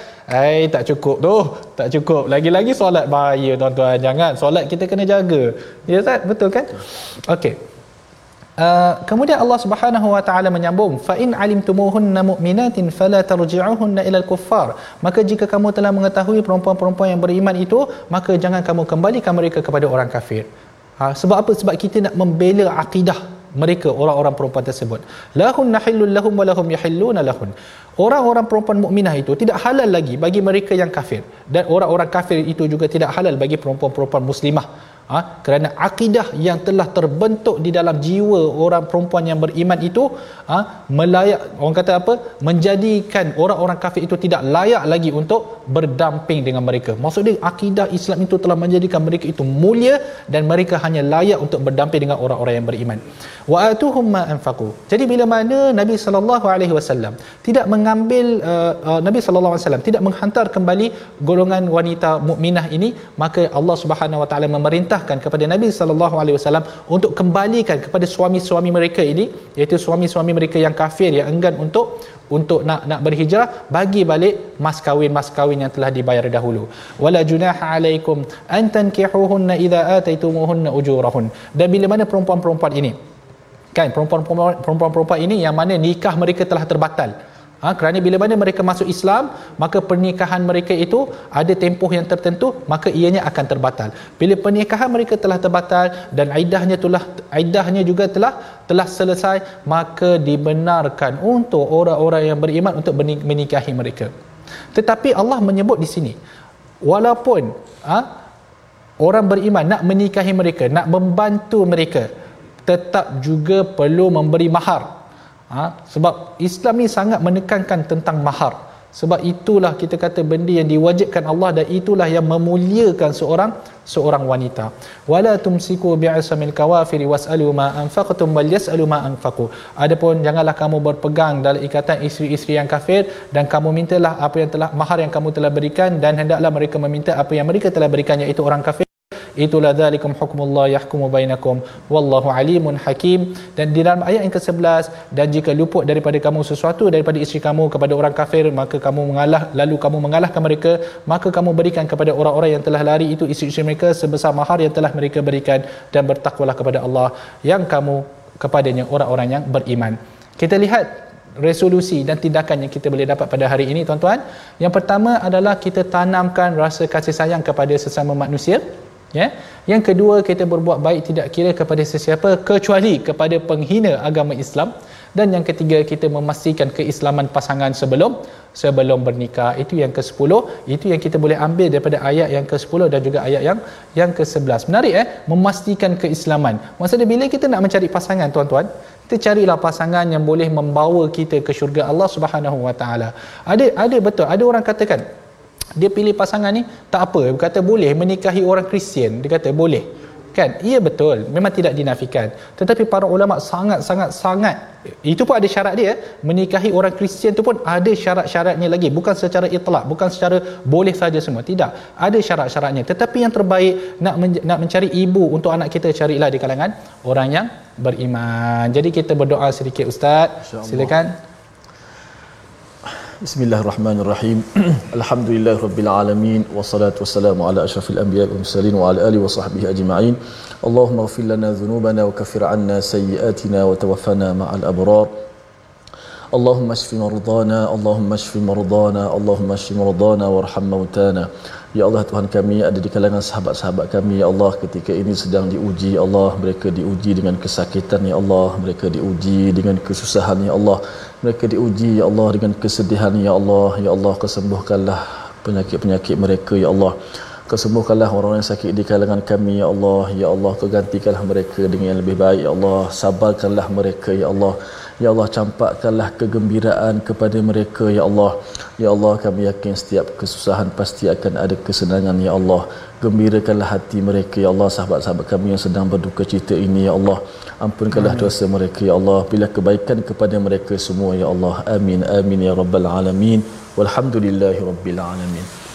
ai tak cukup tu. Tak cukup. Lagi-lagi solat. Bahaya tuan-tuan. Jangan. Solat kita kena jaga. Ya tak betul kan? Okey Uh, kemudian Allah Subhanahu wa taala menyambung fa in alimtumuhunna mu'minatin fala tarji'uhunna ila al-kuffar maka jika kamu telah mengetahui perempuan-perempuan yang beriman itu maka jangan kamu kembalikan mereka kepada orang kafir. Ha, sebab apa? Sebab kita nak membela akidah mereka orang-orang perempuan tersebut. Lahun nahillul lahum wa lahum yahilluna lahun. Orang-orang perempuan mukminah itu tidak halal lagi bagi mereka yang kafir. Dan orang-orang kafir itu juga tidak halal bagi perempuan-perempuan muslimah ha? kerana akidah yang telah terbentuk di dalam jiwa orang perempuan yang beriman itu ha? melayak orang kata apa menjadikan orang-orang kafir itu tidak layak lagi untuk berdamping dengan mereka maksud dia akidah Islam itu telah menjadikan mereka itu mulia dan mereka hanya layak untuk berdamping dengan orang-orang yang beriman wa atuhum ma anfaqu jadi bila mana Nabi sallallahu alaihi wasallam tidak mengambil uh, uh, Nabi sallallahu alaihi wasallam tidak menghantar kembali golongan wanita mukminah ini maka Allah Subhanahu wa taala memerintah memerintahkan kepada Nabi sallallahu alaihi wasallam untuk kembalikan kepada suami-suami mereka ini iaitu suami-suami mereka yang kafir yang enggan untuk untuk nak nak berhijrah bagi balik mas kawin mas kawin yang telah dibayar dahulu. Wala junaha alaikum an tankihuhunna idza ataitumuhunna ujurahun. Dan bila mana perempuan-perempuan ini kan perempuan-perempuan perempuan-perempuan ini yang mana nikah mereka telah terbatal Ha, kerana bila mana mereka masuk Islam, maka pernikahan mereka itu ada tempoh yang tertentu, maka ianya akan terbatal. Bila pernikahan mereka telah terbatal dan aidahnya telah aidahnya juga telah telah selesai, maka dibenarkan untuk orang-orang yang beriman untuk menikahi mereka. Tetapi Allah menyebut di sini, walaupun ha, orang beriman nak menikahi mereka nak membantu mereka tetap juga perlu memberi mahar ha? sebab Islam ni sangat menekankan tentang mahar. Sebab itulah kita kata benda yang diwajibkan Allah dan itulah yang memuliakan seorang seorang wanita. Wala tumsiku bi'asamil kawafir was'alu ma anfaqtum wal yas'alu ma anfaqu. Adapun janganlah kamu berpegang dalam ikatan isteri-isteri yang kafir dan kamu mintalah apa yang telah mahar yang kamu telah berikan dan hendaklah mereka meminta apa yang mereka telah berikan iaitu orang kafir itulah dzalikum hukmullah yahkumu bainakum. Wallahu alimun hakim. Dan di dalam ayat yang ke-11 dan jika luput daripada kamu sesuatu daripada isteri kamu kepada orang kafir maka kamu mengalah lalu kamu mengalahkan mereka maka kamu berikan kepada orang-orang yang telah lari itu isteri-isteri mereka sebesar mahar yang telah mereka berikan dan bertakwalah kepada Allah yang kamu kepadanya orang-orang yang beriman. Kita lihat resolusi dan tindakan yang kita boleh dapat pada hari ini tuan-tuan. Yang pertama adalah kita tanamkan rasa kasih sayang kepada sesama manusia ya? Yang kedua kita berbuat baik tidak kira kepada sesiapa kecuali kepada penghina agama Islam. Dan yang ketiga kita memastikan keislaman pasangan sebelum sebelum bernikah. Itu yang ke-10 itu yang kita boleh ambil daripada ayat yang ke-10 dan juga ayat yang yang ke-11 menarik eh? Memastikan keislaman. Maksudnya bila kita nak mencari pasangan tuan-tuan kita carilah pasangan yang boleh membawa kita ke syurga Allah Subhanahu Wa Taala. Ada ada betul. Ada orang katakan dia pilih pasangan ni tak apa. Dia kata boleh menikahi orang Kristian. Dia kata boleh. Kan? Iya betul. Memang tidak dinafikan. Tetapi para ulama sangat sangat sangat itu pun ada syarat dia menikahi orang Kristian tu pun ada syarat-syaratnya lagi. Bukan secara itlak bukan secara boleh saja semua. Tidak. Ada syarat-syaratnya. Tetapi yang terbaik nak men- nak mencari ibu untuk anak kita carilah di kalangan orang yang beriman. Jadi kita berdoa sedikit ustaz. Silakan بسم الله الرحمن الرحيم الحمد لله رب العالمين والصلاة والسلام على أشرف الأنبياء والمرسلين وعلى آله وصحبه أجمعين اللهم اغفر لنا ذنوبنا وكفر عنا سيئاتنا وتوفنا مع الأبرار اللهم اشف مرضانا اللهم اشف مرضانا اللهم اشف مرضانا وارحم موتانا Ya Allah Tuhan kami ada di kalangan sahabat-sahabat kami Ya Allah ketika ini sedang diuji Ya Allah mereka diuji dengan kesakitan Ya Allah. Mereka diuji dengan kesusahan Ya Allah. Mereka diuji Ya Allah dengan kesedihan Ya Allah. Ya Allah kesembuhkanlah penyakit-penyakit mereka Ya Allah. Kesembuhkanlah orang-orang yang sakit di kalangan kami Ya Allah. Ya Allah kegantikanlah mereka dengan yang lebih baik Ya Allah. Sabarkanlah mereka Ya Allah Ya Allah campakkanlah kegembiraan kepada mereka Ya Allah. Ya Allah kami yakin setiap kesusahan pasti akan ada kesenangan Ya Allah. Gembirakanlah hati mereka Ya Allah sahabat-sahabat kami yang sedang berduka cita ini Ya Allah. Ampunkanlah Amin. dosa mereka Ya Allah. Bila kebaikan kepada mereka semua Ya Allah. Amin Amin Ya Rabbal Alamin. Walhamdulillahi Rabbil Alamin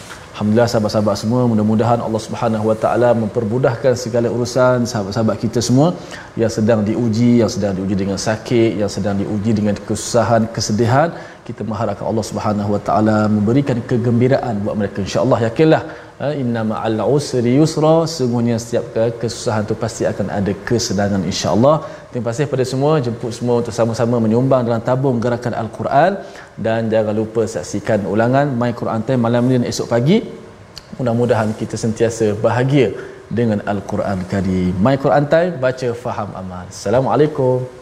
Alhamdulillah sahabat-sahabat semua mudah-mudahan Allah Subhanahu Wa Taala mempermudahkan segala urusan sahabat-sahabat kita semua yang sedang diuji, yang sedang diuji dengan sakit, yang sedang diuji dengan kesusahan, kesedihan. Kita mengharapkan Allah Subhanahu Wa Taala memberikan kegembiraan buat mereka insya-Allah yakinlah ha, inna ma'al usri yusra sungguhnya setiap kesusahan itu pasti akan ada kesenangan insya-Allah. Terima kasih kepada semua jemput semua untuk sama-sama menyumbang dalam tabung gerakan Al-Quran dan jangan lupa saksikan ulangan My Quran Time malam ni dan esok pagi. Mudah-mudahan kita sentiasa bahagia dengan Al-Quran Karim. My Quran Time baca faham amal. Assalamualaikum.